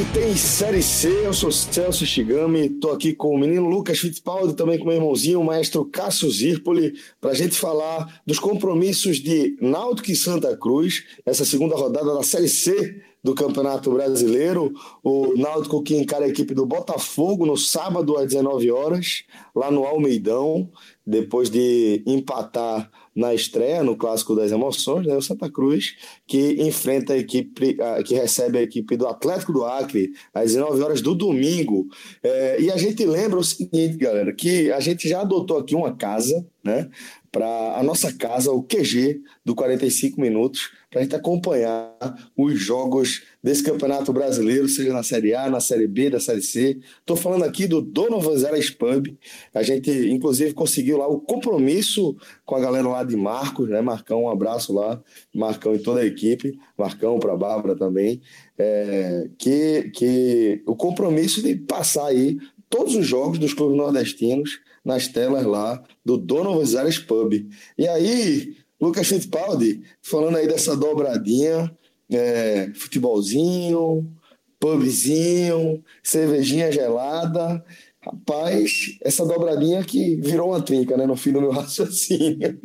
Hoje tem Série C, eu sou Celso Shigami, tô aqui com o menino Lucas Fittipaldi, também com meu irmãozinho, o maestro Cássio Zirpoli, para a gente falar dos compromissos de Náutico e Santa Cruz, essa segunda rodada da Série C do Campeonato Brasileiro. O Náutico que encara a equipe do Botafogo no sábado às 19 horas, lá no Almeidão, depois de empatar na estreia, no Clássico das Emoções, né, o Santa Cruz, que enfrenta a equipe, que recebe a equipe do Atlético do Acre às 19 horas do domingo. É, e a gente lembra o seguinte, galera, que a gente já adotou aqui uma casa, né? Para a nossa casa, o QG do 45 minutos, para a gente acompanhar os jogos desse Campeonato Brasileiro, seja na Série A, na Série B, da Série C. Estou falando aqui do Donovan Zeras Pub. A gente, inclusive, conseguiu lá o compromisso com a galera lá de Marcos, né? Marcão, um abraço lá, Marcão e toda a equipe, Marcão para Bárbara também, é, que, que o compromisso de passar aí todos os jogos dos clubes nordestinos nas telas lá do Donovan Zeras Pub. E aí, Lucas Fittipaldi, falando aí dessa dobradinha, é, futebolzinho, pubzinho, cervejinha gelada. Rapaz, essa dobradinha que virou uma trinca, né? No fim do meu raciocínio.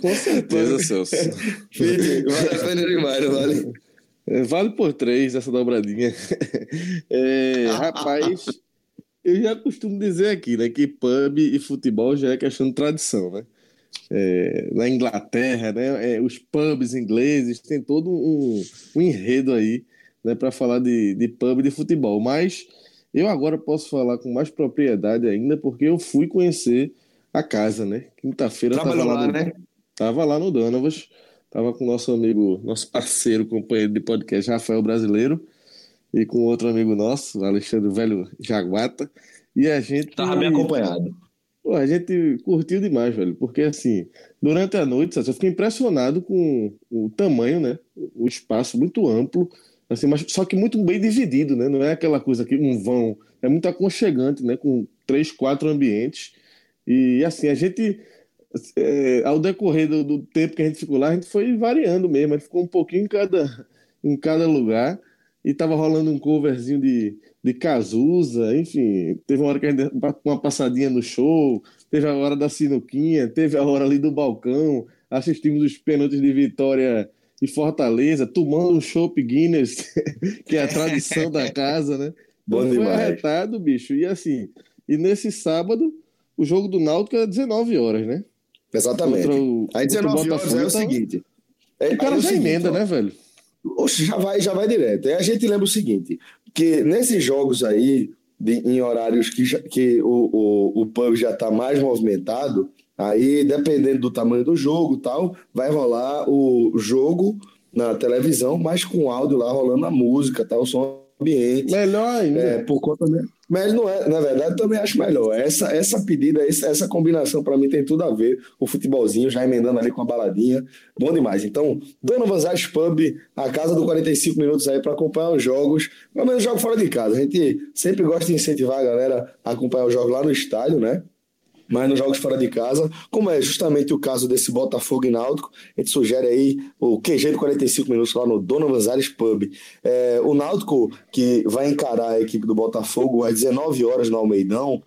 Com certeza, Celso. Vale a pena demais, não vale? Vale por três essa dobradinha. É, rapaz, eu já costumo dizer aqui, né, que pub e futebol já é questão de tradição, né? é, na Inglaterra, né? É, os pubs ingleses tem todo um, um enredo aí, né, para falar de, de pub e de futebol. Mas eu agora posso falar com mais propriedade ainda, porque eu fui conhecer a casa, né? Quinta-feira tava lá, lá no, né? Tava lá no Donovas, tava com nosso amigo, nosso parceiro, companheiro de podcast, Rafael Brasileiro, e com outro amigo nosso, Alexandre Velho Jaguata, e a gente tava bem acompanhado Pô, a gente curtiu demais, velho, porque assim, durante a noite, eu fiquei impressionado com o tamanho, né? O espaço muito amplo, assim, mas só que muito bem dividido, né? Não é aquela coisa que um vão, é muito aconchegante, né? Com três, quatro ambientes. E assim, a gente, é, ao decorrer do, do, tempo que a gente ficou lá, a gente foi variando mesmo, a gente ficou um pouquinho em cada, em cada lugar e tava rolando um coverzinho de de Cazuza, enfim, teve uma hora que a gente uma passadinha no show, teve a hora da sinuquinha, teve a hora ali do balcão, assistimos os pênaltis de Vitória e Fortaleza, tomando um chopp Guinness, que é a tradição da casa, né? Bom então, foi arretado, bicho. E assim, e nesse sábado, o jogo do Náutico é 19 horas, né? Exatamente. O, Aí 19 horas é o seguinte. É, o cara é o já seguinte, emenda, ó, né, velho? Oxe, já vai, já vai direto. Aí a gente lembra o seguinte: que nesses jogos aí, de, em horários que, já, que o, o, o pub já está mais movimentado, aí dependendo do tamanho do jogo tal, vai rolar o jogo na televisão, mas com áudio lá rolando a música, tal, o som ambiente. Melhor ainda. É, por conta mesmo. Mas não é, na verdade, também acho melhor. Essa, essa pedida, essa, essa combinação, para mim, tem tudo a ver. O futebolzinho, já emendando ali com a baladinha. Bom demais. Então, Donovan Zayas Pub, a casa do 45 minutos aí para acompanhar os jogos. Pelo menos jogo fora de casa. A gente sempre gosta de incentivar a galera a acompanhar os jogos lá no estádio, né? Mas nos jogos fora de casa, como é justamente o caso desse Botafogo e Náutico, a gente sugere aí o QG de 45 minutos lá no Donovan Zares Pub. É, o Náutico, que vai encarar a equipe do Botafogo às 19 horas no Almeidão,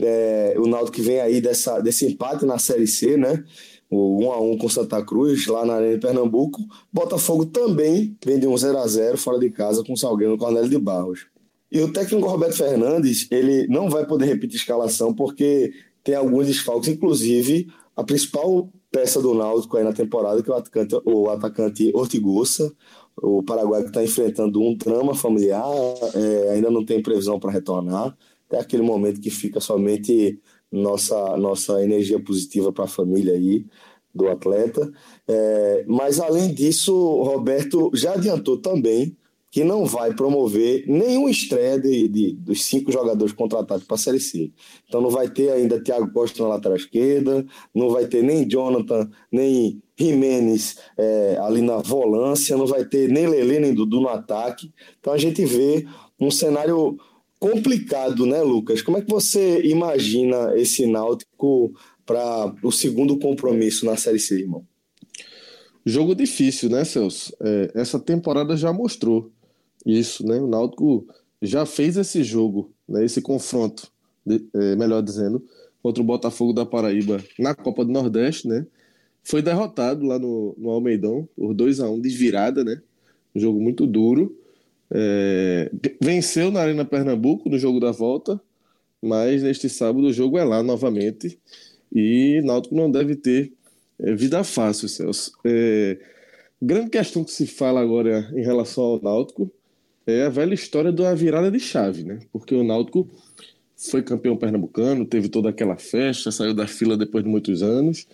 é, o Náutico que vem aí dessa, desse empate na Série C, né? O 1 a 1 com Santa Cruz, lá na Arena de Pernambuco. Botafogo também vem de um 0 a 0 fora de casa com o Salgueiro Cornélio de Barros. E o técnico Roberto Fernandes, ele não vai poder repetir escalação porque tem alguns desfalques, inclusive a principal peça do Náutico aí na temporada, que é o atacante, o atacante Ortigosa, o Paraguai que está enfrentando um drama familiar, é, ainda não tem previsão para retornar. É aquele momento que fica somente nossa, nossa energia positiva para a família aí do atleta. É, mas além disso, Roberto já adiantou também que não vai promover nenhuma estreia de, de dos cinco jogadores contratados para a Série C. Então não vai ter ainda Thiago Costa na lateral esquerda, não vai ter nem Jonathan, nem Jimenez é, ali na volância, não vai ter nem Lele nem Dudu no ataque. Então a gente vê um cenário complicado, né, Lucas? Como é que você imagina esse Náutico para o segundo compromisso na Série C, irmão? Jogo difícil, né, Celso? É, essa temporada já mostrou Isso, né? O Náutico já fez esse jogo, né? esse confronto, de, é, melhor dizendo, contra o Botafogo da Paraíba na Copa do Nordeste, né? Foi derrotado lá no, no Almeidão por 2 a 1 desvirada, né? Um jogo muito duro. É, venceu na Arena Pernambuco no jogo da volta, mas neste sábado o jogo é lá novamente e Náutico não deve ter é, vida fácil, Celso. É, grande questão que se fala agora em relação ao Náutico é a velha história da virada de chave, né? Porque o Náutico foi campeão pernambucano, teve toda aquela festa, saiu da fila depois de muitos anos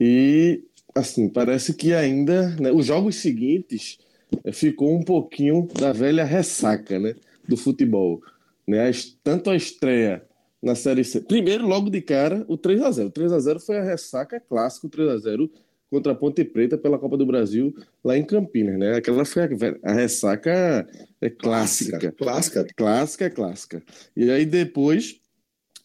e assim parece que ainda né, os jogos seguintes é, ficou um pouquinho da velha ressaca, né, do futebol, né? Tanto a estreia na Série C. Primeiro, logo de cara, o 3 a 0 O 3 a 0 foi a ressaca clássica, o 3 a 0 contra a Ponte Preta pela Copa do Brasil lá em Campinas, né? Aquela foi a, a ressaca é clássica. Clássica. Clássica, clássica. E aí depois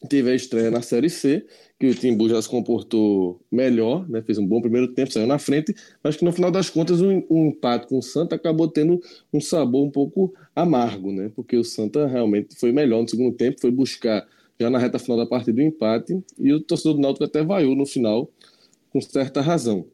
teve a estreia na Série C, que o Timbu já se comportou melhor, né? fez um bom primeiro tempo, saiu na frente, mas que no final das contas o, o empate com o Santa acabou tendo um sabor um pouco amargo, né? porque o Santa realmente foi melhor no segundo tempo, foi buscar já na reta final da partida o empate, e o torcedor do Náutico até vaiou no final, com certa razão.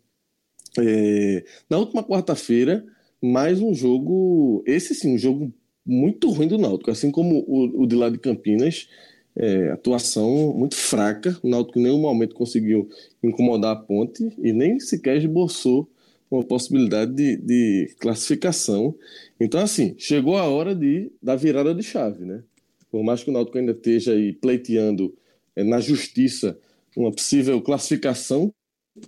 É, na última quarta-feira, mais um jogo, esse sim, um jogo muito ruim do Náutico, assim como o, o de lá de Campinas, é, atuação muito fraca, o Náutico em nenhum momento conseguiu incomodar a ponte e nem sequer esboçou uma possibilidade de, de classificação. Então, assim, chegou a hora de, da virada de chave, né? Por mais que o Náutico ainda esteja aí pleiteando é, na justiça uma possível classificação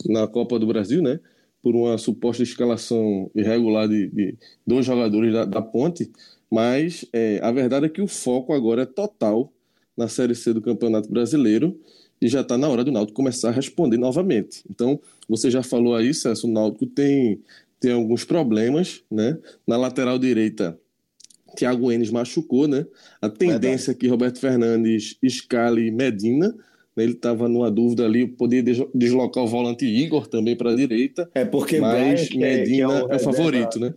na Copa do Brasil, né? Por uma suposta escalação irregular de, de dois jogadores da, da Ponte, mas é, a verdade é que o foco agora é total na Série C do Campeonato Brasileiro e já está na hora do Náutico começar a responder novamente. Então, você já falou aí, Celso, o Náutico tem, tem alguns problemas, né? Na lateral direita, Thiago Enes machucou, né? A tendência é que Roberto Fernandes escale Medina? Ele estava numa dúvida ali, poderia deslocar o volante Igor também para a direita. É porque mas Brian, Medina é, é, o, é o favorito, né?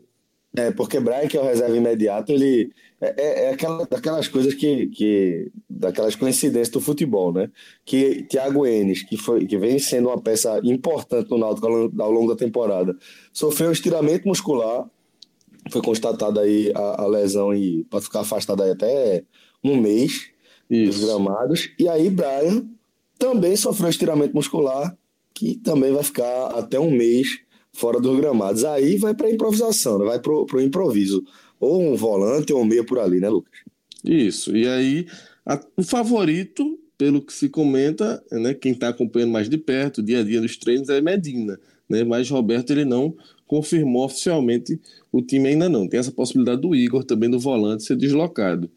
É, porque Brian, que é o reserva imediato, ele é, é, é aquela, daquelas coisas que, que. daquelas coincidências do futebol, né? Que Thiago Enes, que, foi, que vem sendo uma peça importante no Náutico ao, longo da temporada, sofreu um estiramento muscular foi constatada aí a, a lesão e pode ficar afastado aí até um mês Isso. dos gramados. E aí Brian também sofreu estiramento muscular, que também vai ficar até um mês fora dos gramados. Aí vai para improvisação, né? vai para o improviso. Ou um volante ou um meia por ali, né, Lucas? Isso. E aí, a, o favorito, pelo que se comenta, né, quem está acompanhando mais de perto, dia a dia dos treinos, é Medina. Né? Mas Roberto ele não confirmou oficialmente o time ainda não. Tem essa possibilidade do Igor também do volante ser deslocado.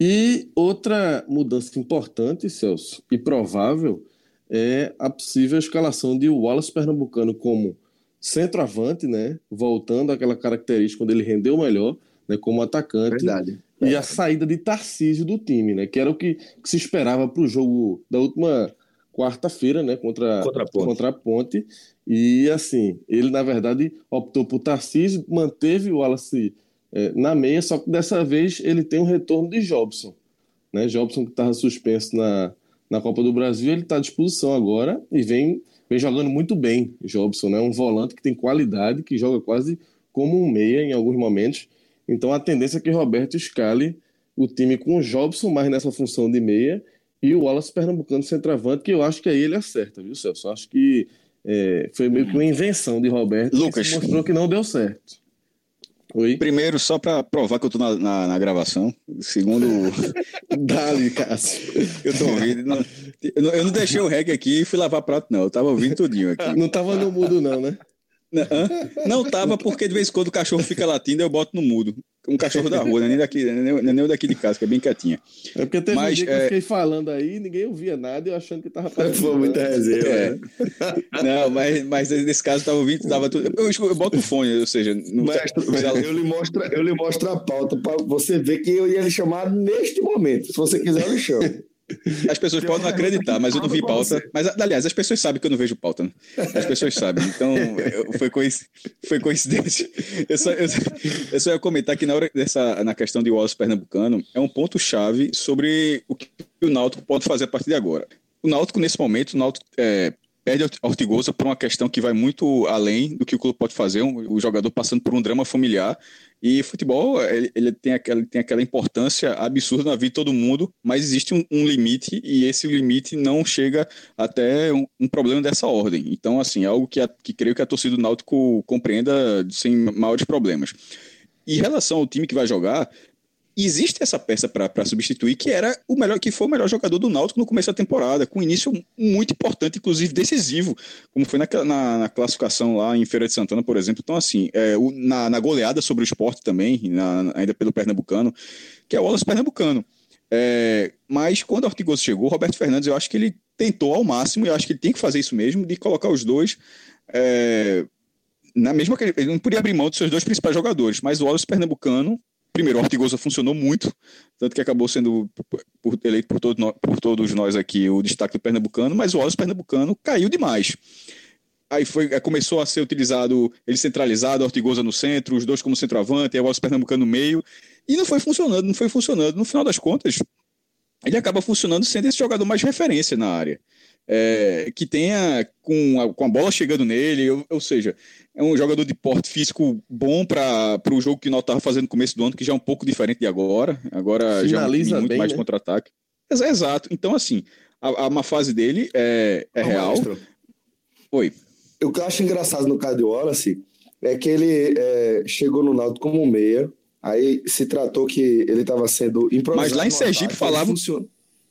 E outra mudança importante, Celso, e provável, é a possível escalação de Wallace Pernambucano como centroavante, né? Voltando àquela característica quando ele rendeu melhor, né? Como atacante. Verdade. E a saída de Tarcísio do time, né? Que era o que, que se esperava para o jogo da última quarta-feira, né, contra, contra a, contra, a Ponte. E assim, ele na verdade optou por Tarcísio, manteve o Wallace é, na meia, só que dessa vez ele tem um retorno de Jobson. Né? Jobson que estava suspenso na, na Copa do Brasil, ele está à disposição agora e vem, vem jogando muito bem. Jobson, né? um volante que tem qualidade, que joga quase como um meia em alguns momentos. Então a tendência é que Roberto escale o time com o Jobson mais nessa função de meia e o Wallace Pernambucano centroavante, que eu acho que aí ele acerta, viu, Celso? Acho que é, foi meio que uma invenção de Roberto. Lucas. Que mostrou que não deu certo. Oi? Primeiro, só para provar que eu tô na, na, na gravação. Segundo. Dali, Cássio. Eu tô ouvindo. Não, eu, não, eu não deixei o reggae aqui e fui lavar prato, não. Eu tava ouvindo tudinho aqui. Não tava no mudo, não, né? Não, não tava porque de vez em quando o cachorro fica latindo, eu boto no mudo. Um cachorro da rua, né? nem daqui, nem, nem o daqui de casa, que é bem quietinha. É porque teve Mas, um dia que é... eu fiquei falando aí, ninguém ouvia nada e eu achando que tava fazendo. Foi muita resenha, é. Né? Não, mas, mas nesse caso tava ouvindo, tava tudo. Eu, eu boto o fone, ou seja, não Mestre, eu, lhe mostro, eu lhe mostro a pauta para você ver que eu ia lhe chamar neste momento. Se você quiser, eu lhe chamo. As pessoas podem não acreditar, mas eu não vi pauta. Mas, aliás, as pessoas sabem que eu não vejo pauta. Né? As pessoas sabem. Então, foi, foi coincidência. Eu só, eu, eu só ia comentar que na, hora dessa, na questão de Wallace Pernambucano, é um ponto-chave sobre o que o Náutico pode fazer a partir de agora. O Náutico, nesse momento, o Náutico é, perde a Ortigosa por uma questão que vai muito além do que o clube pode fazer, um, o jogador passando por um drama familiar. E futebol, ele, ele, tem aquela, tem aquela importância absurda na vida de todo mundo, mas existe um, um limite e esse limite não chega até um, um, problema dessa ordem. Então, assim, é algo que, a, que creio que a torcida do Náutico compreenda sem maiores problemas. Em relação ao time que vai jogar, existe essa peça para substituir que era o melhor que foi o melhor jogador do Náutico no começo da temporada, com um início muito importante, inclusive decisivo, como foi na, na, na classificação lá em Feira de Santana, por exemplo. Então, assim, é, o, na, na, goleada sobre o esporte também, na, ainda pelo Pernambucano, que é o Wallace Pernambucano. É, mas quando o Ortigoso chegou, Roberto Fernandes, eu acho que ele tentou ao máximo, e eu acho que ele tem que fazer isso mesmo, de colocar os dois. É, na mesma ele não podia abrir mão dos seus dois principais jogadores, mas o Wallace Pernambucano primeiro, o Ortigosa funcionou muito, tanto que acabou sendo por, eleito por, todo, por, todos nós aqui o destaque do Pernambucano, mas o Wallace Pernambucano caiu demais. Aí foi, começou a ser utilizado ele centralizado, Ortigosa no centro, os dois como centroavante, e o Wallace Pernambucano no meio, e não foi funcionando, não foi funcionando. No final das contas, ele acaba funcionando sendo esse jogador mais referência na área é, que tenha com a, com a bola chegando nele, ou, ou, seja, é um jogador de porte físico bom para o jogo que nós estava fazendo no começo do ano, que já é um pouco diferente de agora. Agora Finaliza já é muito bem, mais né? contra-ataque. Exato. Então, assim, a, a má fase dele é, é real. Oi. O que eu acho engraçado no caso de Wallace é que ele é, chegou no Náutico como meia, aí se tratou que ele estava sendo improvisado. Mas lá em Sergipe falava.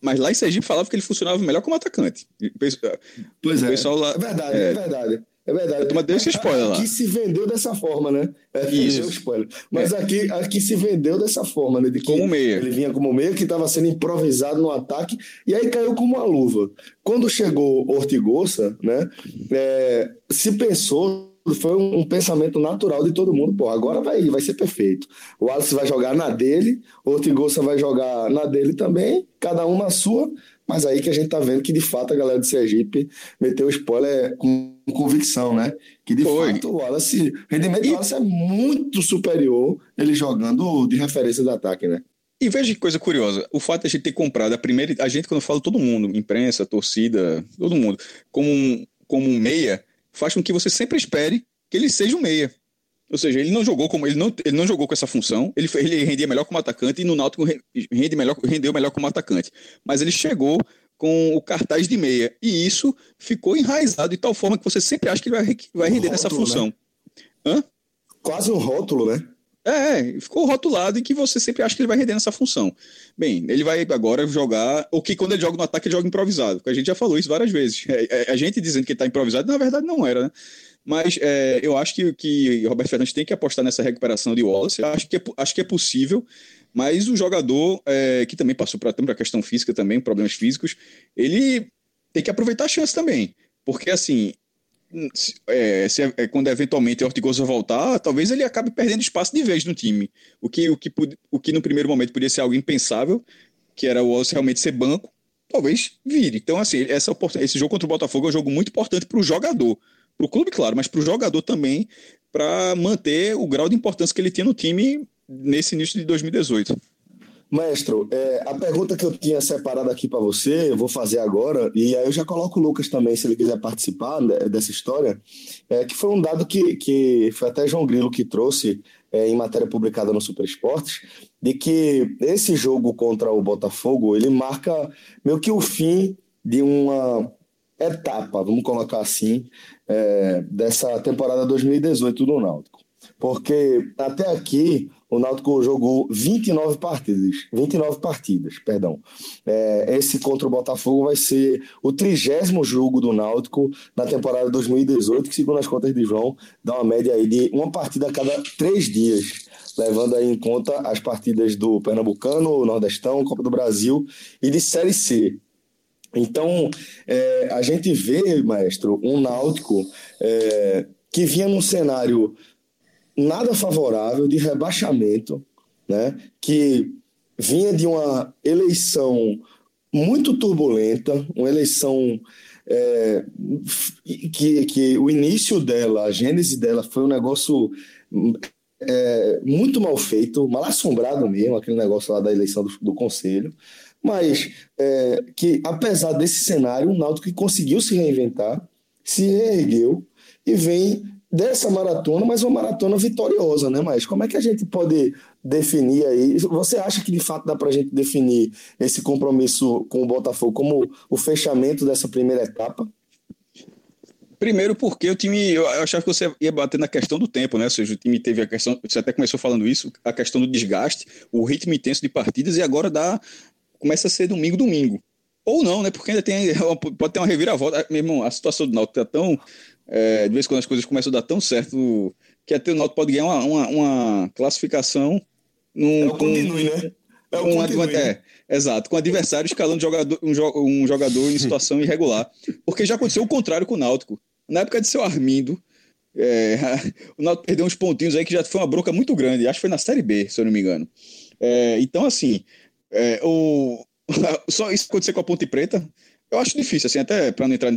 Mas lá em Sergipe falava que ele funcionava melhor como atacante. Pois é. Lá, é verdade, é, é verdade. É verdade. Mas deu esse spoiler lá. Aqui se vendeu dessa forma, né? É, Isso. spoiler. Mas é. aqui, aqui se vendeu dessa forma, né? De que como meia. Ele vinha como meia, que estava sendo improvisado no ataque, e aí caiu como uma luva. Quando chegou Ortigosa, né? É, se pensou foi um, um, pensamento natural de todo mundo. Pô, agora vai, vai ser perfeito. O Wallace vai jogar na dele, o Ortigosa vai jogar na dele também, cada um na sua. Mas aí que a gente tá vendo que de fato a galera de Sergipe meteu o spoiler com convicção, né? Que de Foi. fato o Wallace, o rendimento e... do Wallace é muito superior ele jogando de referência do ataque, né? E veja que coisa curiosa, o fato de a gente ter comprado a primeira, a gente quando fala todo mundo, imprensa, torcida, todo mundo, como um, como um meia, faz com que você sempre espere que ele seja um meia. Ou seja, ele não jogou como ele não, ele não jogou com essa função. Ele, ele rendia melhor como atacante e no Náutico rende melhor, rendeu melhor como atacante. Mas ele chegou com o cartaz de meia e isso ficou enraizado de tal forma que você sempre acha que ele vai, vai render um nessa rótulo, função. Né? Quase um rótulo, né? É, ficou rotulado em que você sempre acha que ele vai render nessa função. Bem, ele vai agora jogar. O que quando ele joga no ataque, ele joga improvisado. Porque a gente já falou isso várias vezes. É, é, a gente dizendo que ele está improvisado, na verdade não era, né? Mas é, eu acho que, que Roberto Fernandes tem que apostar nessa recuperação de Wallace. Acho que é, acho que é possível, mas o jogador, é, que também passou por a questão física também, problemas físicos, ele tem que aproveitar a chance também. Porque, assim, é, se, é, quando eventualmente o Ortigosa voltar, talvez ele acabe perdendo espaço de vez no time. O que, o que, o que no primeiro momento podia ser algo impensável, que era o Wallace realmente ser banco, talvez vire. Então, assim, essa, esse jogo contra o Botafogo é um jogo muito importante para o jogador para o clube, claro, mas para o jogador também, para manter o grau de importância que ele tinha no time nesse início de 2018. Maestro, é, a pergunta que eu tinha separado aqui para você, eu vou fazer agora, e aí eu já coloco o Lucas também, se ele quiser participar dessa história, é, que foi um dado que, que foi até João Grilo que trouxe é, em matéria publicada no Super Esportes, de que esse jogo contra o Botafogo, ele marca meio que o fim de uma etapa, vamos colocar assim, é, dessa temporada 2018 do Náutico. Porque até aqui o Náutico jogou 29 partidas, 29 partidas, perdão. É, esse contra o Botafogo vai ser o trigésimo jogo do Náutico na temporada 2018, que segundo as contas de João, dá uma média aí de uma partida a cada três dias, levando aí em conta as partidas do Pernambucano, Nordestão, Copa do Brasil e de Série C. Então, é, a gente vê, maestro, um Náutico é, que vinha num cenário nada favorável de rebaixamento, né? que vinha de uma eleição muito turbulenta, uma eleição é, que, que o início dela, a gênese dela foi um negócio é, muito mal feito, mal assombrado mesmo, aquele negócio lá da eleição do, do conselho, mas é, que apesar desse cenário, o Náutico conseguiu se reinventar, se reergueu e vem dessa maratona, mas uma maratona vitoriosa, né? Mas como é que a gente pode definir aí? Você acha que de fato dá para a gente definir esse compromisso com o Botafogo como o fechamento dessa primeira etapa? Primeiro porque o time, eu achava que você ia bater na questão do tempo, né? Ou seja, o time teve a questão, você até começou falando isso, a questão do desgaste, o ritmo intenso de partidas e agora dá, começa a ser domingo, domingo. Ou não, né? Porque ainda tem, pode ter uma reviravolta. Meu irmão, a situação do Náutico tá tão é, de vez em quando as coisas começam a dar tão certo que até o Náutico pode ganhar uma, uma, uma classificação num, é o continue, né? É, com, continue. é, exato, com adversário escalando jogador, um, um jogador em situação irregular. Porque já aconteceu o contrário com o Náutico. Na época de seu Armindo, é, o Náutico perdeu uns pontinhos aí que já foi uma bronca muito grande. Acho que foi na Série B, se eu não me engano. É, então, assim, é, o, só isso acontecer com a Ponte Preta eu acho difícil, assim, até para não entrar,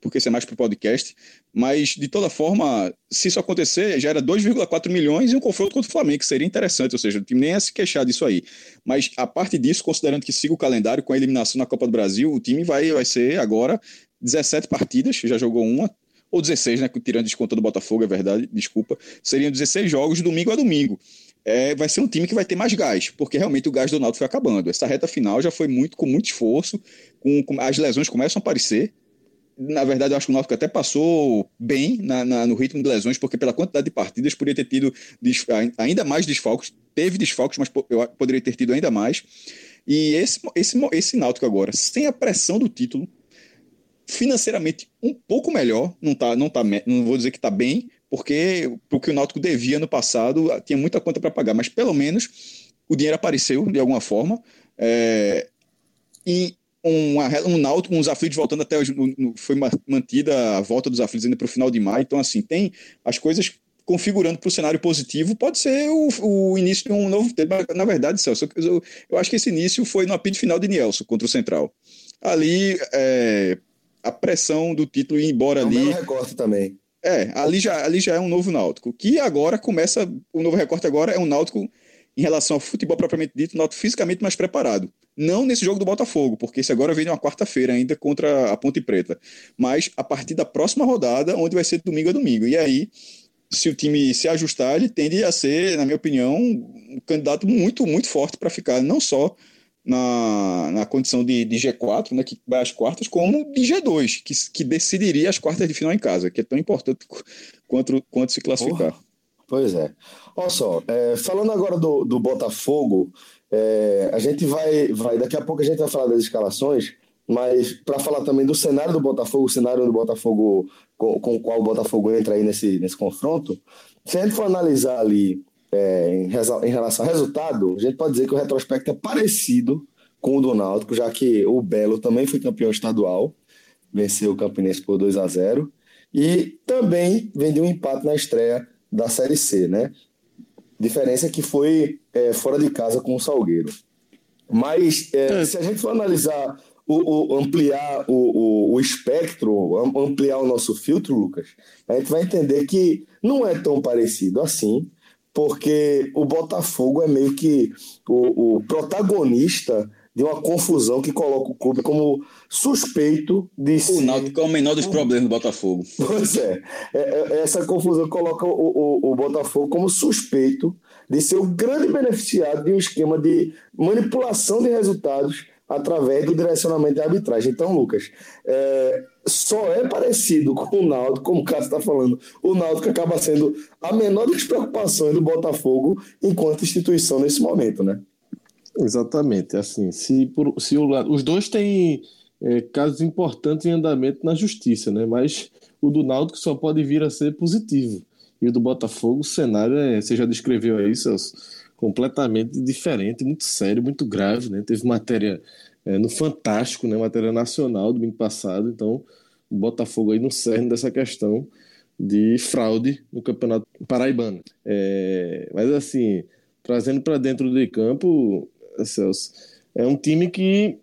porque isso é mais para o podcast, mas de toda forma, se isso acontecer, já era 2,4 milhões e um confronto contra o Flamengo, que seria interessante, ou seja, o time nem ia se queixar disso aí. Mas a parte disso, considerando que siga o calendário com a eliminação na Copa do Brasil, o time vai, vai ser agora 17 partidas, já jogou uma, ou 16, né? Tirando desconto do Botafogo, é verdade, desculpa. Seriam 16 jogos domingo a domingo é, vai ser um time que vai ter mais gás, porque realmente o gás do Náutico foi acabando. Essa reta final já foi muito com muito esforço, as lesões começam a aparecer. Na verdade, eu acho que o Náutico até passou bem na, na, no ritmo de lesões, porque pela quantidade de partidas poderia ter tido ainda mais desfalques. Teve desfalques, mas poderia ter tido ainda mais. E esse, esse, esse Náutico agora, sem a pressão do título, financeiramente um pouco melhor, não tá, não tá, não vou dizer que está bem, porque o que o Náutico devia no passado tinha muita conta para pagar, mas pelo menos o dinheiro apareceu de alguma forma. É, e um, um Náutico, uns aflitos voltando até hoje, foi mantida a volta dos aflitos ainda para o final de maio. Então, assim, tem as coisas configurando para o cenário positivo, pode ser o, o, início de um novo tempo. Na verdade, Celso, eu, eu, acho que esse início foi no apito final de Nielson contra o Central. Ali, é, a pressão do título ir embora é um ali. recorte também. É, ali já, ali já é um novo Náutico. Que agora começa. O novo recorte agora é um Náutico em relação ao futebol propriamente dito, Náutico fisicamente mais preparado. Não nesse jogo do Botafogo, porque esse agora vem uma quarta-feira ainda contra a Ponte Preta. Mas a partir da próxima rodada, onde vai ser domingo a domingo. E aí, se o time se ajustar, ele tende a ser, na minha opinião, um candidato muito, muito forte para ficar não só na, na condição de, de, G4, né, que vai às quartas, como de G2, que, que decidiria as quartas de final em casa, que é tão importante quanto, quanto se classificar. Porra. Pois é. Olha só, é, falando agora do, do Botafogo, é, a gente vai, vai. Daqui a pouco a gente vai falar das escalações, mas para falar também do cenário do Botafogo, o cenário do Botafogo com, com o qual o Botafogo entra aí nesse, nesse confronto, se a gente for analisar ali é, em, em, relação ao resultado, a gente pode dizer que o retrospecto é parecido com o do Náutico, já que o Belo também foi campeão estadual, venceu o Campinense por 2 a 0 e também vendeu um empate na estreia da Série C, né? Diferença que foi é, fora de casa com o Salgueiro. Mas é, é. se a gente for analisar, o, o ampliar o, o, o, espectro, ampliar o nosso filtro, Lucas, a gente vai entender que não é tão parecido assim, porque o Botafogo é meio que o protagonista de uma confusão que coloca o clube como suspeito de ser... O Náutico é o menor dos problemas do Botafogo. Pois é. é, é essa confusão coloca o, o, o, Botafogo como suspeito de ser o grande beneficiado de um esquema de manipulação de resultados através do direcionamento de arbitragem. Então, Lucas, é, só é parecido com o Náutico, como o Cássio está falando. O Náutico acaba sendo a menor das preocupações do Botafogo enquanto instituição nesse momento, né? Exatamente. Assim, se, por, se o, os dois têm é, casos importantes em andamento na justiça, né? Mas o do Náutico só pode vir a ser positivo. E o do Botafogo, o cenário é, você já descreveu aí, Celso, completamente diferente, muito sério, muito grave, né? Teve matéria é, no Fantástico, né? Matéria nacional domingo passado, então o Botafogo aí no cerne dessa questão de fraude no Campeonato Paraibano. É, mas assim, trazendo para dentro de campo, Celso, é um time que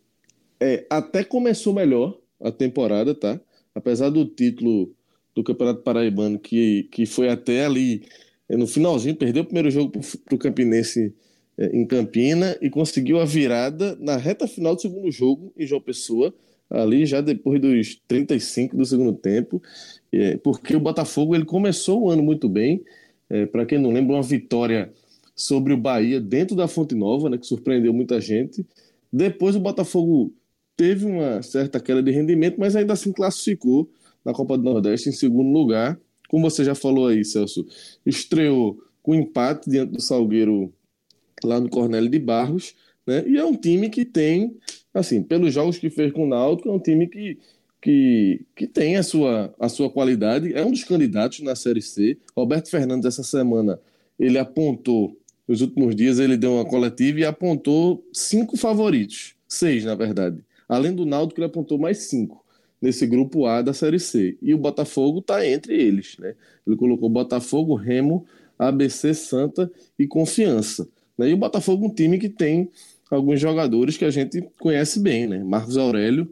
é, até começou melhor a temporada, tá? Apesar do título do Campeonato Paraibano, que, que foi até ali é, no finalzinho, perdeu o primeiro jogo para o Campinense é, em Campina e conseguiu a virada na reta final do segundo jogo em João Pessoa, ali já depois dos 35 do segundo tempo, é, porque o Botafogo ele começou o ano muito bem. É, Para quem não lembra, uma vitória sobre o Bahia dentro da Fonte Nova, né, que surpreendeu muita gente. Depois o Botafogo teve uma certa queda de rendimento, mas ainda assim classificou na Copa do Nordeste em segundo lugar. Como você já falou aí, Celso, estreou com empate diante do Salgueiro lá no Cornélio de Barros, né? E é um time que tem, assim, pelos jogos que fez com o Náutico, é um time que, que, que tem a sua, a sua qualidade, é um dos candidatos na Série C. Roberto Fernandes, essa semana, ele apontou, nos últimos dias, ele deu uma coletiva e apontou cinco favoritos, seis, na verdade. Além do Náutico, ele apontou mais cinco nesse grupo A da Série C. E o Botafogo está entre eles, né? Ele colocou Botafogo, Remo, ABC, Santa e Confiança. Né? E o Botafogo é um time que tem alguns jogadores que a gente conhece bem, né? Marcos Aurélio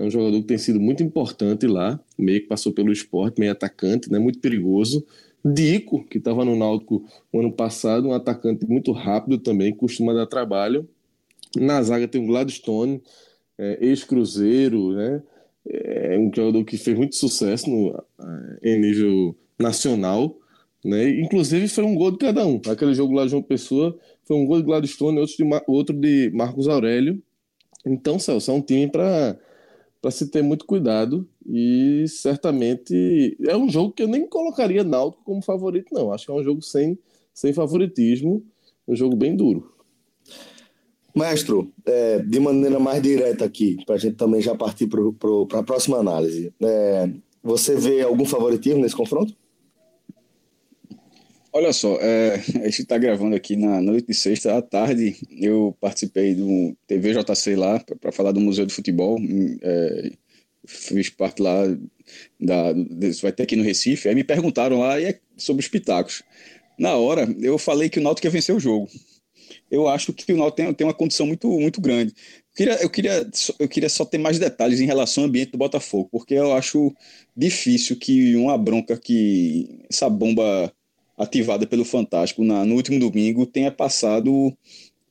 é um jogador que tem sido muito importante lá, meio que passou pelo esporte, meio atacante, né? Muito perigoso. Dico, que estava no Náutico no ano passado, um atacante muito rápido também, costuma dar trabalho. Na zaga tem o Gladstone, é, ex-cruzeiro, né? É um jogador que fez muito sucesso no, em nível nacional. Né? Inclusive foi um gol de cada um. Aquele jogo lá de João Pessoa foi um gol de Gladstone outro de, outro de Marcos Aurélio. Então, Celso, é um time para se ter muito cuidado e certamente é um jogo que eu nem colocaria Náutico como favorito, não. Acho que é um jogo sem, sem favoritismo, um jogo bem duro. Mestre, é, de maneira mais direta aqui, para a gente também já partir para a próxima análise, é, você vê algum favoritismo nesse confronto? Olha só, é, a gente está gravando aqui na noite de sexta à tarde. Eu participei do TVJC lá para falar do Museu de Futebol. É, fiz parte lá da. Vai ter aqui no Recife. Aí me perguntaram lá é sobre os pitacos. Na hora, eu falei que o Náutico ia vencer o jogo. Eu acho que o Náutico tem, tem uma condição muito, muito grande. Eu queria, eu, queria, eu queria só ter mais detalhes em relação ao ambiente do Botafogo, porque eu acho difícil que uma bronca que essa bomba ativada pelo Fantástico na, no último domingo tenha passado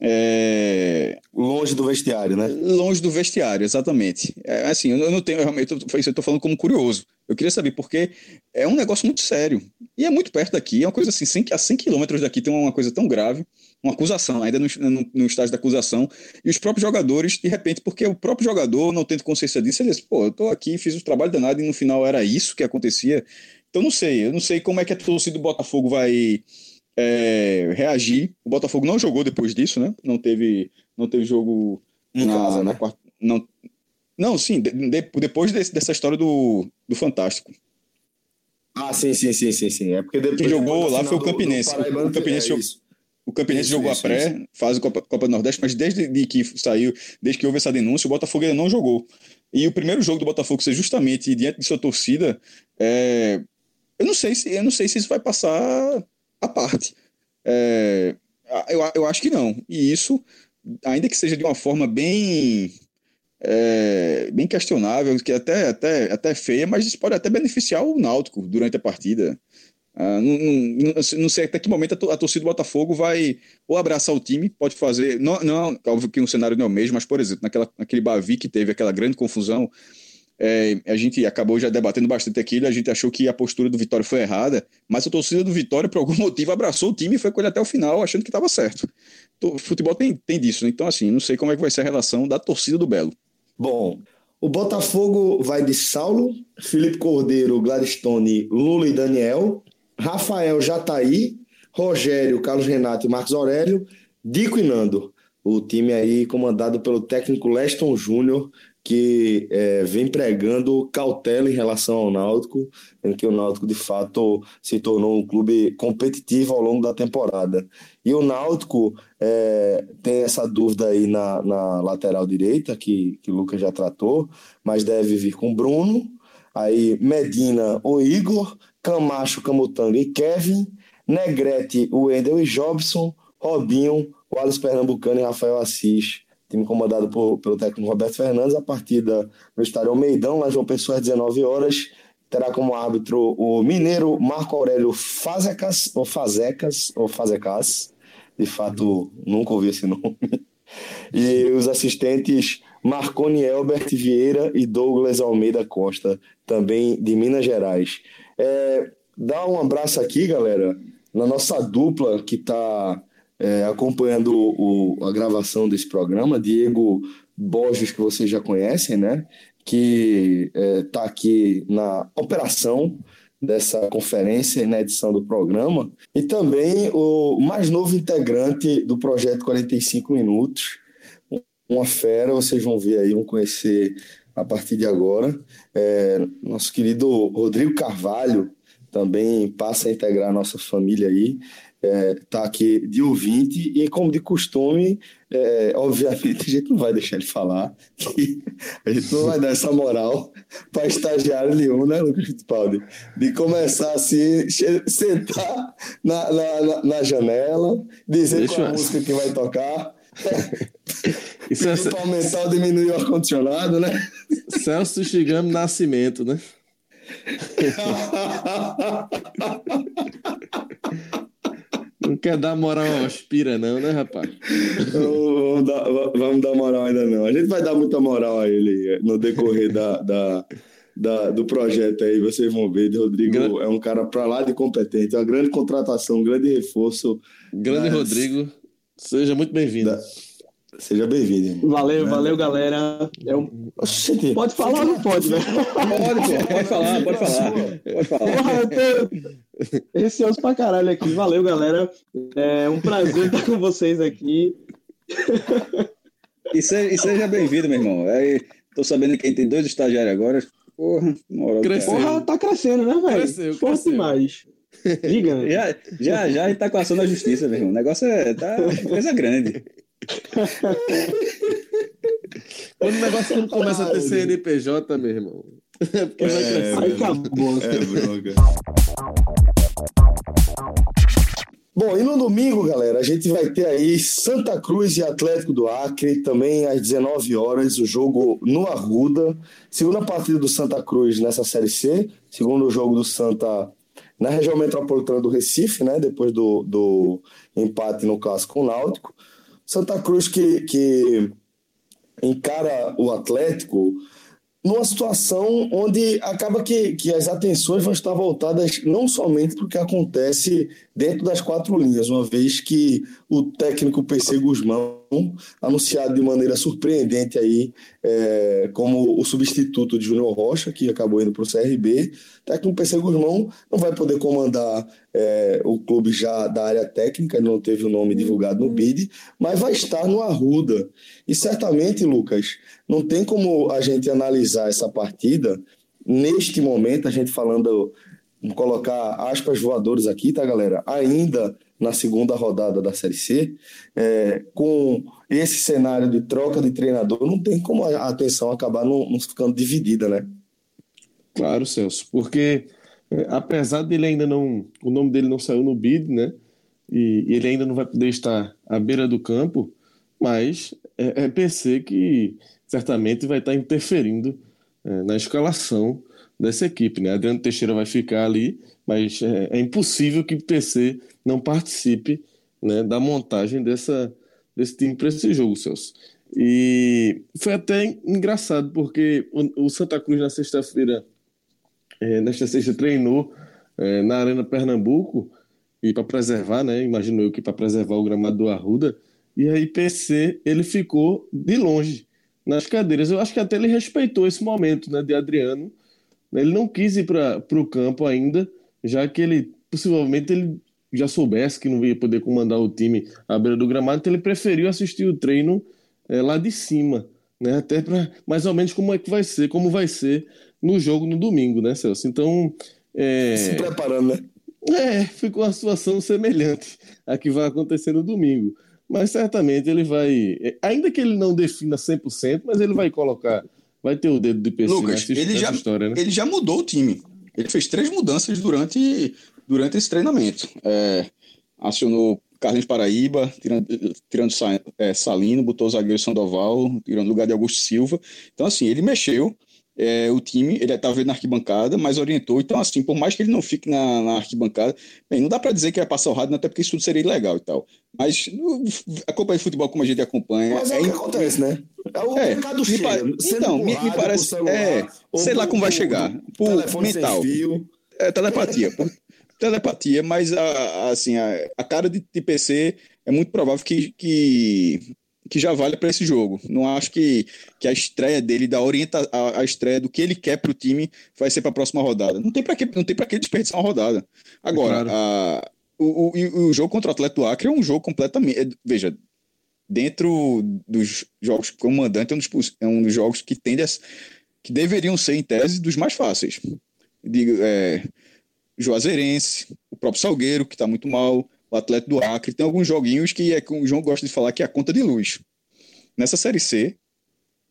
é... Longe do vestiário, né? Longe do vestiário, exatamente. É, assim, eu não tenho realmente, eu estou falando como curioso. Eu queria saber porque é um negócio muito sério. E é muito perto daqui, é uma coisa assim, 100, a 100 quilômetros daqui tem uma coisa tão grave, uma acusação, ainda no, no, no, estágio da acusação, e os próprios jogadores, de repente, porque o próprio jogador, não tendo consciência disso, ele diz, pô, eu tô aqui, fiz o trabalho danado e no final era isso que acontecia. Então não sei, eu não sei como é que a torcida do Botafogo vai é, reagir. O Botafogo não jogou depois disso, né? Não teve, não teve jogo em na, casa, né? Quarta, não, não, sim, de, de, depois desse, dessa história do, do Fantástico. Ah, sim, sim, sim, sim, sim. É porque depois, Quem jogou lá foi o Campinense. Do, do o Campinense, é o Campinense isso, jogou isso, a pré, isso. faz a Copa, Copa do Nordeste, mas desde que saiu, desde que houve essa denúncia, o Botafogo ainda não jogou. E o primeiro jogo do Botafogo ser justamente diante de sua torcida, é, eu não sei se eu não sei se isso vai passar a parte. É, eu, eu acho que não. E isso, ainda que seja de uma forma bem é, bem questionável, que até, até, até feia, mas isso pode até beneficiar o Náutico durante a partida. Ah, não, não, não, sei até que momento a, torcida do Botafogo vai ou abraçar o time, pode fazer. Não, não óbvio que o cenário não é o mesmo, mas, por exemplo, naquela, naquele Bavi que teve aquela grande confusão, é, a gente acabou já debatendo bastante aquilo, a gente achou que a postura do Vitória foi errada, mas a torcida do Vitória, por algum motivo, abraçou o time e foi com ele até o final, achando que estava certo. O futebol tem, tem disso, né? então assim, não sei como é que vai ser a relação da torcida do Belo. Bom, o Botafogo vai de Saulo, Felipe Cordeiro, Gladstone, Lula e Daniel, Rafael Jataí, Rogério, Carlos Renato e Marcos Aurélio, Dico e Nando. O time aí comandado pelo técnico Leston Júnior, que é, vem pregando cautela em relação ao Náutico, em que o Náutico de fato se tornou um clube competitivo ao longo da temporada. E o Náutico é, tem essa dúvida aí na, na lateral direita, que, que o Lucas já tratou, mas deve vir com Bruno, aí Medina, o Igor, Camacho, Camutanga e Kevin, Negrete, o Wendel e Jobson, Robinho, o Alisson Pernambucano e Rafael Assis time comandado por, pelo técnico Roberto Fernandes. A partida no estádio Almeidão, lá João Pessoa, às 19 horas. Terá como árbitro o mineiro Marco Aurélio Fazecas, ou Fazecas, ou Fazecas. De fato, nunca ouvi esse nome. E os assistentes Marconi Elbert Vieira e Douglas Almeida Costa, também de Minas Gerais. É, dá um abraço aqui, galera, na nossa dupla que está é, acompanhando o, a gravação desse programa, Diego Borges, que vocês já conhecem, né? Que está é, tá aqui na operação dessa conferência e na edição do programa, e também o mais novo integrante do projeto 45 Minutos, uma fera, vocês vão ver aí, vão conhecer a partir de agora. É, nosso querido Rodrigo Carvalho também passa a integrar a nossa família aí está é, tá aqui de ouvinte e, como de costume, é, obviamente a gente não vai deixar ele falar, a gente não vai dar essa moral para estagiário nenhum, né, Lucas Fittipaldi? De começar assim, sentar na, na, na janela, dizer Deixa qual a música que vai tocar. Isso é... Para aumentar ou diminuir o ar-condicionado, né? Celso chegando Nascimento, né? Não quer dar moral ao Aspira, não, né, rapaz? vamos, dar, vamos dar moral ainda não. A gente vai dar muita moral a ele no decorrer da, da, da do projeto aí. Vocês vão ver. Rodrigo Gran... é um cara para lá de competente. É uma grande contratação, um grande reforço. Grande Rodrigo. Seja muito bem-vindo. Da... Seja bem-vindo. Valeu, é, valeu, galera. É um... Pode falar ou não pode, né? Pode, pode falar, pode falar. Pode falar. Porra, eu tô receoso pra caralho aqui. Valeu, galera. É um prazer estar com vocês aqui. E seja, e seja bem-vindo, meu irmão. É, tô sabendo que tem dois estagiários agora. Porra, moral, Porra, tá crescendo, né, velho? Forte demais. Diga, né? Já, já, já a gente tá com a ação da justiça, meu irmão. O negócio é tá coisa grande. Quando o negócio não começa a ter CNPJ, meu irmão. É porque vai é, crescer. Aí acabou. É, droga. Bom, e no domingo, galera, a gente vai ter aí Santa Cruz e Atlético do Acre, também às 19 horas, o jogo no Arruda. Segunda partida do Santa Cruz nessa Série C, segundo jogo do Santa na região metropolitana do Recife, né? Depois do, do empate no clássico com o Náutico. Santa Cruz que, que encara o Atlético numa situação onde acaba que, que as atenções vão estar voltadas não somente para o que acontece dentro das quatro linhas, uma vez que o técnico PC Guzmão, anunciado de maneira surpreendente aí, é, como o substituto de Júnior Rocha, que acabou indo para o CRB, o técnico PC Guzmão não vai poder comandar é, o clube já da área técnica, não teve o nome divulgado no BID, mas vai estar no Arruda. E certamente, Lucas, não tem como a gente analisar essa partida neste momento, a gente falando, colocar aspas voadores aqui, tá, galera? Ainda na segunda rodada da Série C, é, com esse cenário de troca de treinador, não tem como a atenção acabar não, não ficando dividida, né? Claro, Celso, porque é, apesar dele ainda não, o nome dele não saiu no bid, né? E, e ele ainda não vai poder estar à beira do campo, mas é, é PC que certamente vai estar interferindo é, na escalação dessa equipe, né? Adriano Teixeira vai ficar ali, mas é, é impossível que o PC não participe né, da montagem dessa, desse time para esse jogo, Celso. E foi até engraçado, porque o, o Santa Cruz na sexta-feira é, nesta sexta treinou é, na Arena Pernambuco e para preservar, né? Imagino eu que para preservar o gramado do Arruda. E aí PC ele ficou de longe nas cadeiras. Eu acho que até ele respeitou esse momento, né, de Adriano. Ele não quis ir para o campo ainda, já que ele possivelmente ele já soubesse que não ia poder comandar o time à beira do gramado, então ele preferiu assistir o treino é, lá de cima, né? Até para mais ou menos como é que vai ser, como vai ser no jogo no domingo, né, Celso? Então. É... Se preparando, né? É, ficou uma situação semelhante à que vai acontecer no domingo. Mas certamente ele vai. É, ainda que ele não defina 100%, mas ele vai colocar. Vai ter o dedo de PC Lucas, ele já, história, né? Ele já mudou o time. Ele fez três mudanças durante, durante esse treinamento. É, acionou Carlinhos Paraíba, tirando, tirando é, Salino, botou o zagueiro Sandoval, tirando o lugar de Augusto Silva. Então, assim, ele mexeu é, o time, ele estava vendo na arquibancada, mas orientou. Então, assim, por mais que ele não fique na, na arquibancada, bem, não dá para dizer que vai passar o rádio, até porque isso tudo seria ilegal e tal. Mas acompanha de futebol como a gente acompanha. Mas é, é o que acontece, né? É o é, mercado me Então, me, me parece. Celular, é, sei lá como vai chegar. Por mental. É telepatia. Por, telepatia, mas a, a, assim, a, a cara de, de PC é muito provável que, que que já vale para esse jogo. Não acho que, que a estreia dele, da orienta, a, a estreia do que ele quer para o time, vai ser para a próxima rodada. Não tem para que, não tem para que desperdiçar uma rodada. Agora, claro. a, o, o, o, jogo contra o Atlético Acre é um jogo completamente. É, veja, dentro dos jogos como mandante, é um dos, é um dos jogos que tende a, que deveriam ser, em tese, dos mais fáceis. Digo, é, Juazeirense, o próprio Salgueiro, que está muito mal, o Atlético do Acre. Tem alguns joguinhos que é, o João gosta de falar que é a conta de luz. Nessa Série C,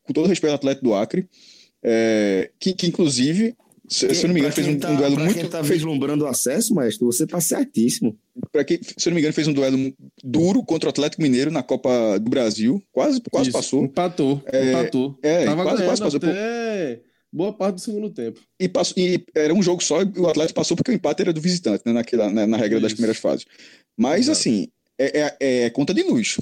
com todo respeito ao Atlético do Acre, é, que, que, inclusive, se, se eu não me engano, fez um, tá, um duelo pra muito. Quem tá vislumbrando o acesso, maestro, você tá certíssimo. Para quem, se eu não me engano, fez um duelo duro contra o Atlético Mineiro na Copa do Brasil. Quase, quase Isso, passou. Empatou. É, empatou. É, Tava quase, quase passou. Até boa parte do segundo tempo. E, passou, e era um jogo só e o Atlético passou porque o empate era do visitante, né, naquela, né, na regra Isso. das primeiras fases. Mas, Exato. assim, é, é, é, conta de luz.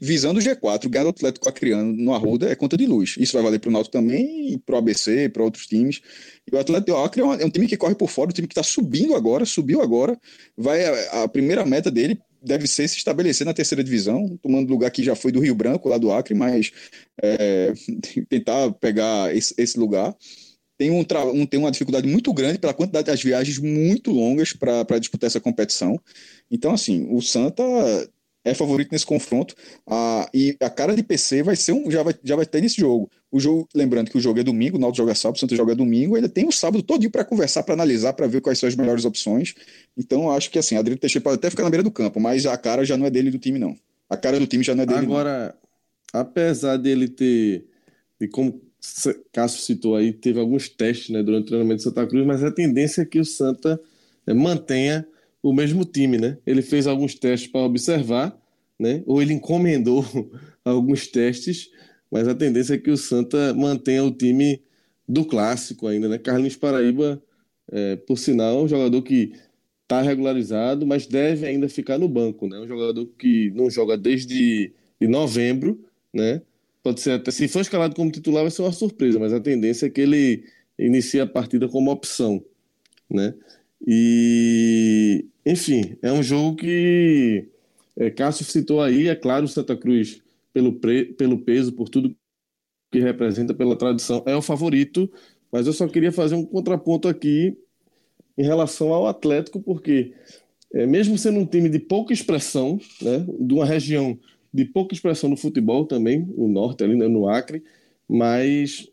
Visando o G4, ganhar o Atlético Acreano no Arruda é conta de luz. Isso vai valer para o Náutico também, para o ABC, para outros times. E o Atlético Acre é, é um time que corre por fora, um time que está subindo agora, subiu agora. Vai a, a primeira meta dele deve ser se estabelecer na terceira divisão, tomando lugar que já foi do Rio Branco, lá do Acre, mas é, tentar pegar esse, esse lugar. Tem, um, um, tem uma dificuldade muito grande pela quantidade das viagens muito longas para disputar essa competição. Então, assim, o Santa é favorito nesse confronto. Ah, e a cara de PC vai ser um. Já vai, já vai ter nesse jogo. O jogo, lembrando que o jogo é domingo, o Náutico joga sábado, o Santa joga domingo, ainda tem o um sábado todinho para conversar, para analisar, para ver quais são as melhores opções. Então, acho que assim, Adriano Teixeira pode até ficar na beira do campo, mas a cara já não é dele do time, não. A cara do time já não é dele. Agora, não. apesar dele ter. De como Cássio citou aí, teve alguns testes né, durante o treinamento de Santa Cruz, mas a tendência é que o Santa é, mantenha o mesmo time, né? Ele fez alguns testes para observar, né? Ou ele encomendou alguns testes, mas a tendência é que o Santa mantenha o time do clássico ainda, né? Carlinhos Paraíba, é, por sinal, é um jogador que está regularizado, mas deve ainda ficar no banco, né? Um jogador que não joga desde de novembro, né? Pode ser até se for escalado como titular vai ser uma surpresa, mas a tendência é que ele inicie a partida como opção, né? E enfim, é um jogo que é, Cássio citou aí, é claro, o Santa Cruz, pelo, pre, pelo peso, por tudo que representa, pela tradição, é o favorito, mas eu só queria fazer um contraponto aqui em relação ao Atlético, porque é, mesmo sendo um time de pouca expressão, né, de uma região de pouca expressão no futebol também, no norte, ali né, no Acre, mas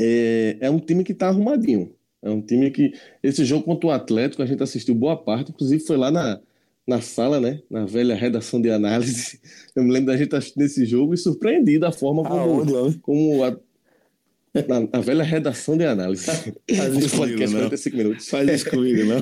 é, é um time que está arrumadinho. É um time que. Esse jogo contra o Atlético, a gente assistiu boa parte, inclusive foi lá na, na sala, né? Na velha redação de análise. Eu me lembro da gente assistindo esse jogo e surpreendido da forma como, como a, na, na, velha redação de análise. Faz isso comigo, não. 45 minutos. Faz isso comigo, não.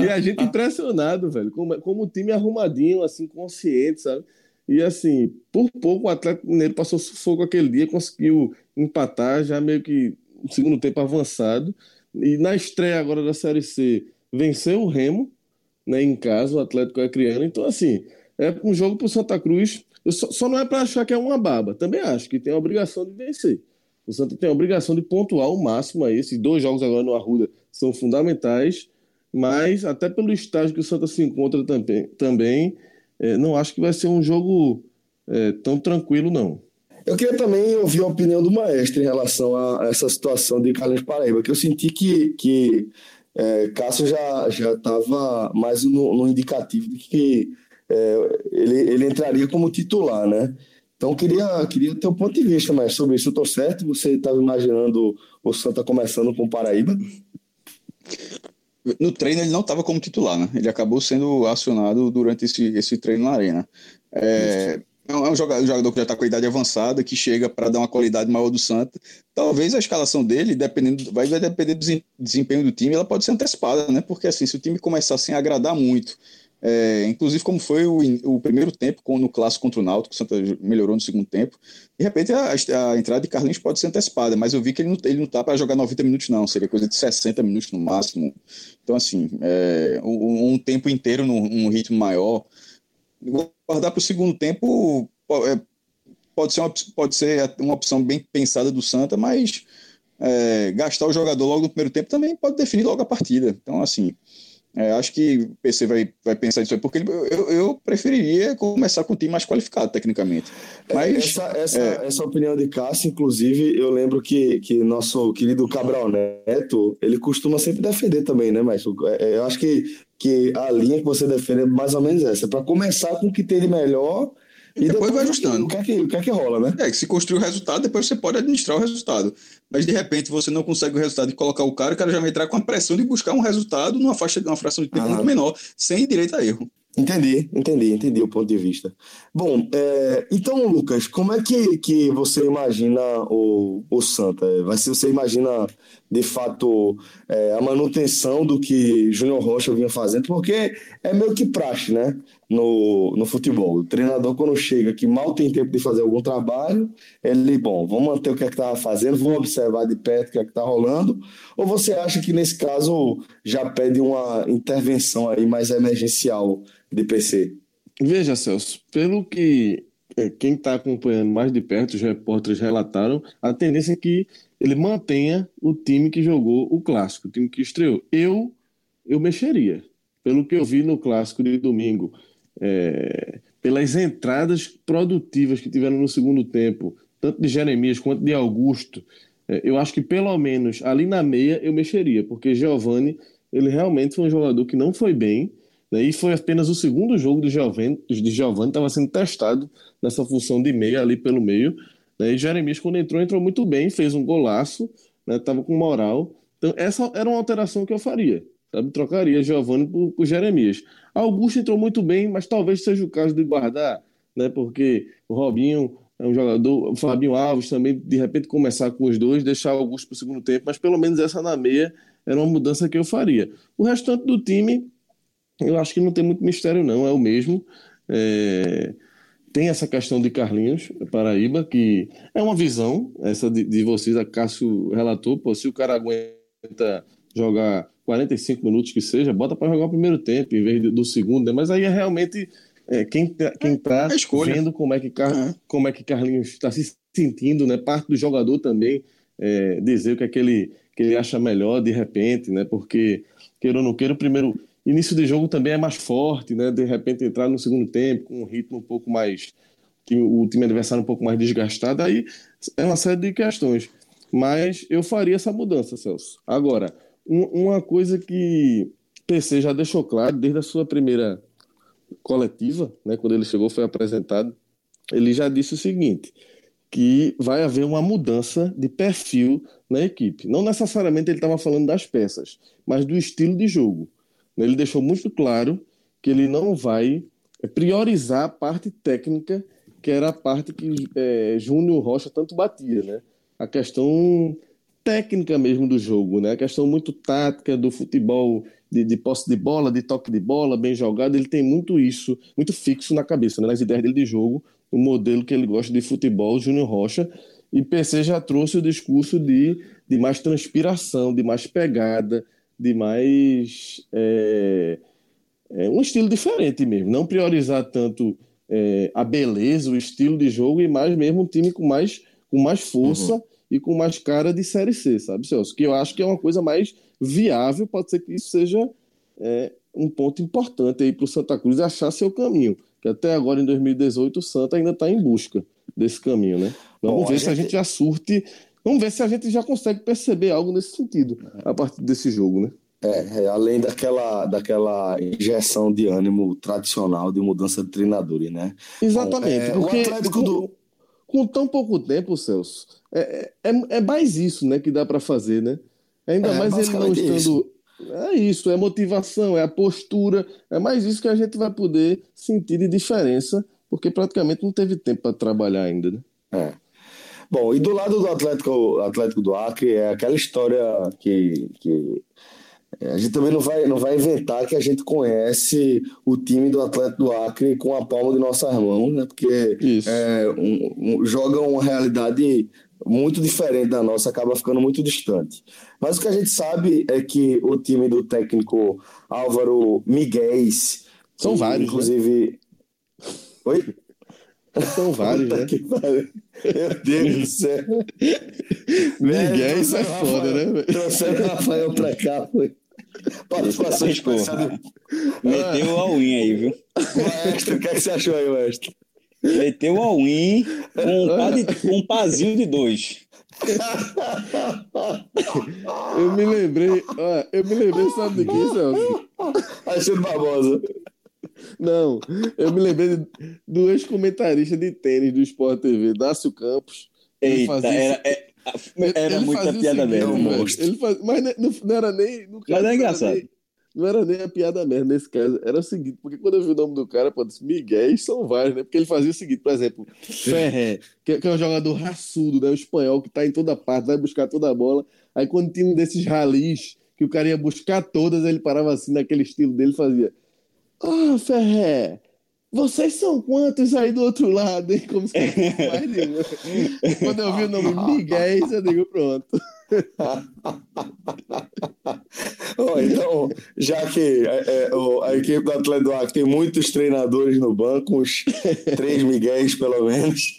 e, e a gente impressionado, velho, como, como o time arrumadinho, assim, consciente, sabe? E assim, por pouco o Atlético Mineiro passou sufoco aquele dia, conseguiu empatar já meio que no segundo tempo avançado. E na estreia agora da Série C, venceu o Remo, né, em casa, o Atlético é criando. Então, assim, é um jogo para o Santa Cruz. Só, só, não é para achar que é uma baba. Também acho que tem a obrigação de vencer. O Santa tem a obrigação de pontuar o máximo aí. Esses dois jogos agora no Arruda são fundamentais, mas até pelo estágio que o Santa se encontra também, também é, não acho que vai ser um jogo é, tão tranquilo, não. Eu queria também ouvir a opinião do maestro em relação a essa situação de Carlos Paraíba, que eu senti que, que é, Cássio já já estava mais no, no, indicativo de que é, ele, ele entraria como titular, né? Então queria queria ter um ponto de vista mais sobre isso. Eu estou certo? Você estava imaginando o Santa começando com Paraíba? No treino ele não estava como titular, né? Ele acabou sendo acionado durante esse, esse treino na arena. É, é um jogador, um jogador que já está com a idade avançada, que chega para dar uma qualidade maior do Santa. Talvez a escalação dele, dependendo, vai, vai depender do desempenho do time, ela pode ser antecipada, né? Porque assim, se o time começar a agradar muito é, inclusive como foi o, o, primeiro tempo com, no clássico contra o Náutico, o Santa melhorou no segundo tempo. De repente a, a, entrada de Carlinhos pode ser antecipada, mas eu vi que ele não, ele não tá para jogar 90 minutos não, seria coisa de 60 minutos no máximo. Então assim, é, um, um, tempo inteiro num, num ritmo maior. Guardar para o segundo tempo é, pode ser, uma, pode ser uma opção bem pensada do Santa, mas é, gastar o jogador logo no primeiro tempo também pode definir logo a partida. Então, assim, é, acho que o PC vai, vai pensar nisso aí, porque eu, eu preferiria começar com um time mais qualificado tecnicamente. É, Mas, essa, essa, é... essa opinião de Cássio, inclusive, eu lembro que, que nosso querido Cabral Neto, ele costuma sempre defender também, né, Mas é, Eu acho que, que a linha que você defende é mais ou menos essa, para começar com o que tem de melhor e, depois, depois vai ajustando. O que, é que, o que é que rola, né? É, que se construir o resultado, depois você pode administrar o resultado. Mas de repente você não consegue o resultado de colocar o cara, o cara já vai entrar com a pressão de buscar um resultado numa faixa, numa fração de tempo ah. muito menor, sem direito a erro. Entendi, entendi, entendi o ponto de vista. Bom, é, então, Lucas, como é que, que você imagina o, o Santa? Vai ser, você imagina, de fato, é, a manutenção do que Júnior Rocha vinha fazendo? Porque é meio que praxe, né? No, no futebol. O treinador, quando chega que mal tem tempo de fazer algum trabalho, ele, bom, vamos manter o que é que fazendo, vamos observar de perto o que é que está rolando. Ou você acha que, nesse caso, já pede uma intervenção aí mais emergencial? de PC. Veja, Celso, pelo que é, quem está acompanhando mais de perto, os repórteres relataram, a tendência é que ele mantenha o time que jogou o clássico, o time que estreou. Eu, eu mexeria. Pelo que eu vi no clássico de domingo, é, pelas entradas produtivas que tiveram no segundo tempo, tanto de Jeremias quanto de Augusto, é, eu acho que pelo menos ali na meia eu mexeria, porque Giovani, ele realmente foi um jogador que não foi bem, né? E foi apenas o segundo jogo de Giovanni, de Giovanni estava sendo testado nessa função de meia ali pelo meio. Né? E Jeremias, quando entrou, entrou muito bem, fez um golaço, estava né? com moral. Então, essa era uma alteração que eu faria. Sabe? Trocaria Giovanni por, por Jeremias. Augusto entrou muito bem, mas talvez seja o caso de guardar, né? porque o Robinho é um jogador, o Fabinho Alves também, de repente, começar com os dois, deixar o Augusto para o segundo tempo, mas pelo menos essa na meia era uma mudança que eu faria. O restante do time eu acho que não tem muito mistério, não, é o mesmo. É... Tem essa questão de Carlinhos, Paraíba, que é uma visão, essa de, de vocês, a Cássio relatou, pô, se o cara aguenta jogar 45 minutos que seja, bota para jogar o primeiro tempo em vez do segundo, né? mas aí é realmente é, quem tá, quem tá é vendo como é que, Car... É. como é que Carlinhos está se sentindo, né? Parte do jogador também é, dizer o que é que ele, que ele acha melhor de repente, né? Porque, queira ou não queira, o primeiro Início de jogo também é mais forte, né? De repente entrar no segundo tempo com um ritmo um pouco mais. o time adversário um pouco mais desgastado, aí é uma série de questões. Mas eu faria essa mudança, Celso. Agora, uma coisa que PC já deixou claro desde a sua primeira coletiva, né, quando ele chegou, foi apresentado, ele já disse o seguinte: que vai haver uma mudança de perfil na equipe. Não necessariamente ele estava falando das peças, mas do estilo de jogo. Ele deixou muito claro que ele não vai priorizar a parte técnica, que era a parte que é, Júnior Rocha tanto batia, né? A questão técnica mesmo do jogo, né? A questão muito tática do futebol, de, de posse de bola, de toque de bola, bem jogado. Ele tem muito isso, muito fixo na cabeça, né? nas ideias dele de jogo, o modelo que ele gosta de futebol, Júnior Rocha. E PC já trouxe o discurso de, de mais transpiração, de mais pegada, de mais é, é, um estilo diferente mesmo, não priorizar tanto é, a beleza, o estilo de jogo e mais mesmo um time com mais com mais força uhum. E com mais cara de série C, sabe, Celso? Que eu acho que é uma coisa mais viável, pode ser que isso seja é, um ponto importante aí para o Santa Cruz achar seu caminho. Que até agora, em 2018, o Santa ainda está em busca desse caminho, né? Vamos Bom, ver a se a gente já surte Vamos ver se a gente já consegue perceber algo nesse sentido a partir desse jogo, né? É, é, além daquela, daquela injeção de ânimo tradicional de mudança de treinadores, né? Exatamente. Então, é, porque o Atlético do... com, tão pouco tempo, Celso, é, é, é mais isso né, que dá para fazer, né? Ainda é, mais ele não estando. Isso. É isso, é motivação, é a postura, é mais isso que a gente vai poder sentir de diferença, porque praticamente não teve tempo para trabalhar ainda, né? É. Bom, e do lado do Atlético, Atlético do Acre, é aquela história que, que É, a gente também não vai, não vai inventar que a gente conhece o time do Atlético do Acre com a palma de nossas mãos, né? Porque é, um, um, joga uma realidade muito diferente da nossa, acaba ficando muito distante. Mas o que a gente sabe é que o time do técnico Álvaro Miguel são vários, né? inclusive. Né? Oi? São vários, né? Meu Deus do céu. Miguel, isso é foda, né? Trouxeram o Rafael pra cá, foi. Participação especial. Meteu o all-in aí, viu? Maestro, o que, é que você achou aí, maestro? Meteu o all-in com, um de, com um pazinho de dois. eu me lembrei, ó, eu me lembrei, sabe de quem, Celso? Alexandre Barbosa. Não, eu me lembrei do ex-comentarista de tênis do Sport TV, Dácio Campos. Eita, fazia... era, é, era muita piada mesmo, Ele faz... Mas não, não, era nem. No caso, mas é engraçado. Nem, não era nem a piada mesmo nesse caso. Era o seguinte, porque quando eu vi o nome do cara, pô, disse Miguel são vários, né? Porque ele fazia o seguinte, por exemplo, Ferré, que, que é um jogador raçudo, né? O espanhol que tá em toda parte, vai buscar toda a bola. Aí quando tinha um desses ralis que o cara ia buscar todas, ele parava assim naquele estilo dele fazia. Ah, oh, Ferré, vocês são quantos aí do outro lado, hein? Como se mais Quando eu vi o nome Miguel, eu digo, pronto. oh, então, já que é, é, a equipe do Atlético do Acre tem muitos treinadores no banco, uns três Miguéis pelo menos,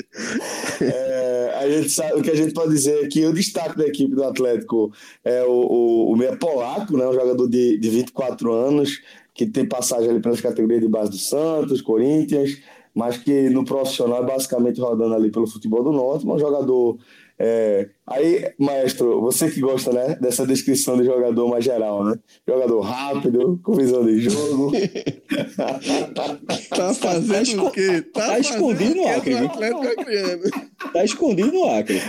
é, a gente sabe, o que a gente pode dizer é que o destaque da equipe do Atlético é o, o, o meia polaco, né, um jogador de, de 24 anos, que tem passagem ali pelas categorias de base do Santos, Corinthians, mas que no profissional é basicamente rodando ali pelo futebol do Norte, um jogador. É... Aí, maestro, você que gosta né, dessa descrição de jogador mais geral, né? Jogador rápido, com visão de jogo. tá fazendo tá o quê? Tá, tá escondido no Acre. Tá escondido no Acre.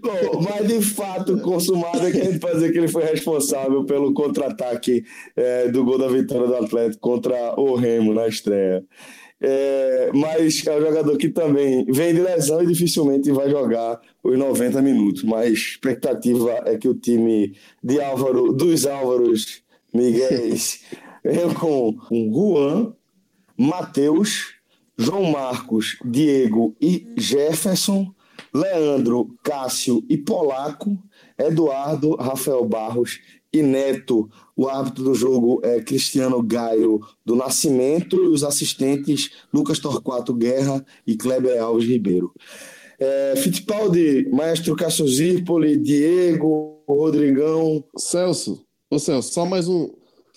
Bom, mas de fato, consumado é que a gente pode dizer que ele foi responsável pelo contra-ataque é, do gol da vitória do Atlético contra o Remo na estreia. É, mas é um jogador que também vem de lesão e dificilmente vai jogar os 90 minutos. Mas expectativa é que o time de Álvaro, dos Álvaros Miguel, venha com Juan, Matheus, João Marcos, Diego e Jefferson Leandro, Cássio e Polaco, Eduardo, Rafael Barros e Neto. O árbitro do jogo é Cristiano Gaio do Nascimento e os assistentes Lucas Torquato Guerra e Kleber Alves Ribeiro. É, Fittipaldi, Maestro Cássio Zirpoli, Diego, Rodrigão. Celso, ô Celso, só mais um,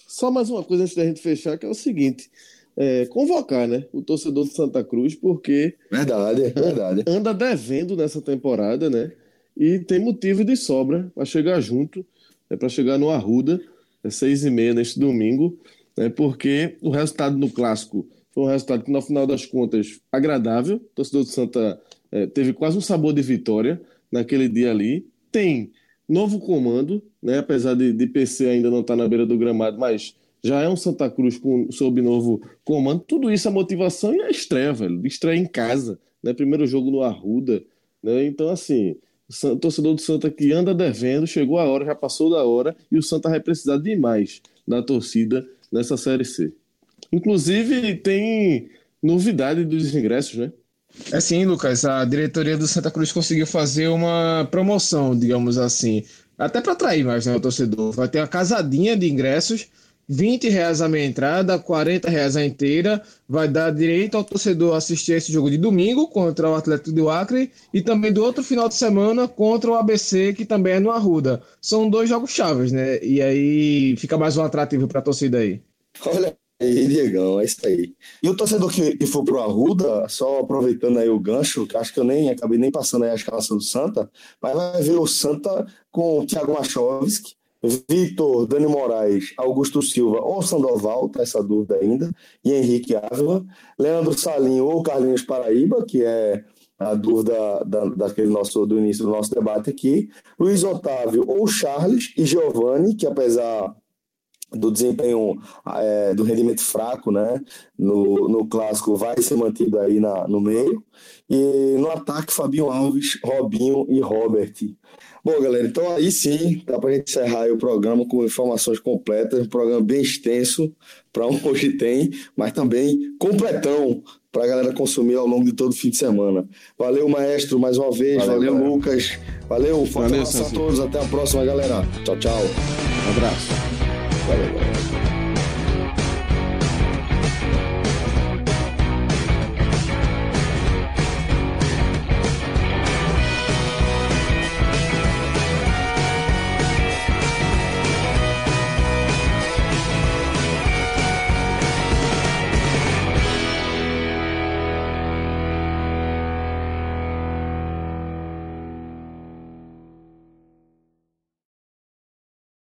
só mais uma coisa antes da gente fechar, que é o seguinte é, convocar né, o torcedor de Santa Cruz, porque. Verdade, verdade. Anda devendo nessa temporada, né? E tem motivo de sobra para chegar junto, é para chegar no Arruda, às seis e meia neste domingo, né, porque o resultado no clássico foi um resultado que, no final das contas, agradável. O torcedor de Santa é, teve quase um sabor de vitória naquele dia ali. Tem novo comando, né, apesar de, de PC ainda não estar tá na beira do gramado, mas já é um Santa Cruz com, sob novo comando. Tudo isso é motivação e a estreia, velho. Estreia em casa, né? Primeiro jogo no Arruda, né? Então, assim, o torcedor do Santa que anda devendo, chegou a hora, já passou da hora, e o Santa vai precisar demais da torcida nessa Série C. Inclusive, tem novidade dos ingressos, né? É sim, Lucas. A diretoria do Santa Cruz conseguiu fazer uma promoção, digamos assim, até para atrair mais né, o torcedor. Vai ter uma casadinha de ingressos 20 reais a meia entrada, 40 reais a inteira, vai dar direito ao torcedor assistir esse jogo de domingo contra o Atlético do Acre e também do outro final de semana contra o ABC, que também é no Arruda. São dois jogos chaves, né? E aí fica mais um atrativo para a torcida aí. Olha aí, Diegão, é isso aí. E o torcedor que, que for pro Arruda, só aproveitando aí o gancho, que acho que eu nem acabei nem passando aí a escalação do Santa, mas vai ver o Santa com o Thiago Machovski, Vitor, Dani Moraes, Augusto Silva ou Sandoval, tá essa dúvida ainda, e Henrique Ávila, Leandro Salinho ou Carlinhos Paraíba, que é a dúvida da, daquele nosso, do início do nosso debate aqui, Luiz Otávio ou Charles e Giovanni, que apesar do desempenho é, do rendimento fraco, né? No, no clássico vai ser mantido aí na, no meio. E no ataque, Fabinho Alves, Robinho e Robert. Bom, galera, então aí sim dá para gente encerrar o programa com informações completas, um programa bem extenso para um hoje tem, mas também completão para a galera consumir ao longo de todo o fim de semana. Valeu, maestro, mais uma vez. Valeu, valeu Lucas. Valeu, forte abraço a todos. Até a próxima, galera. Tchau, tchau. Um abraço. Valeu, valeu.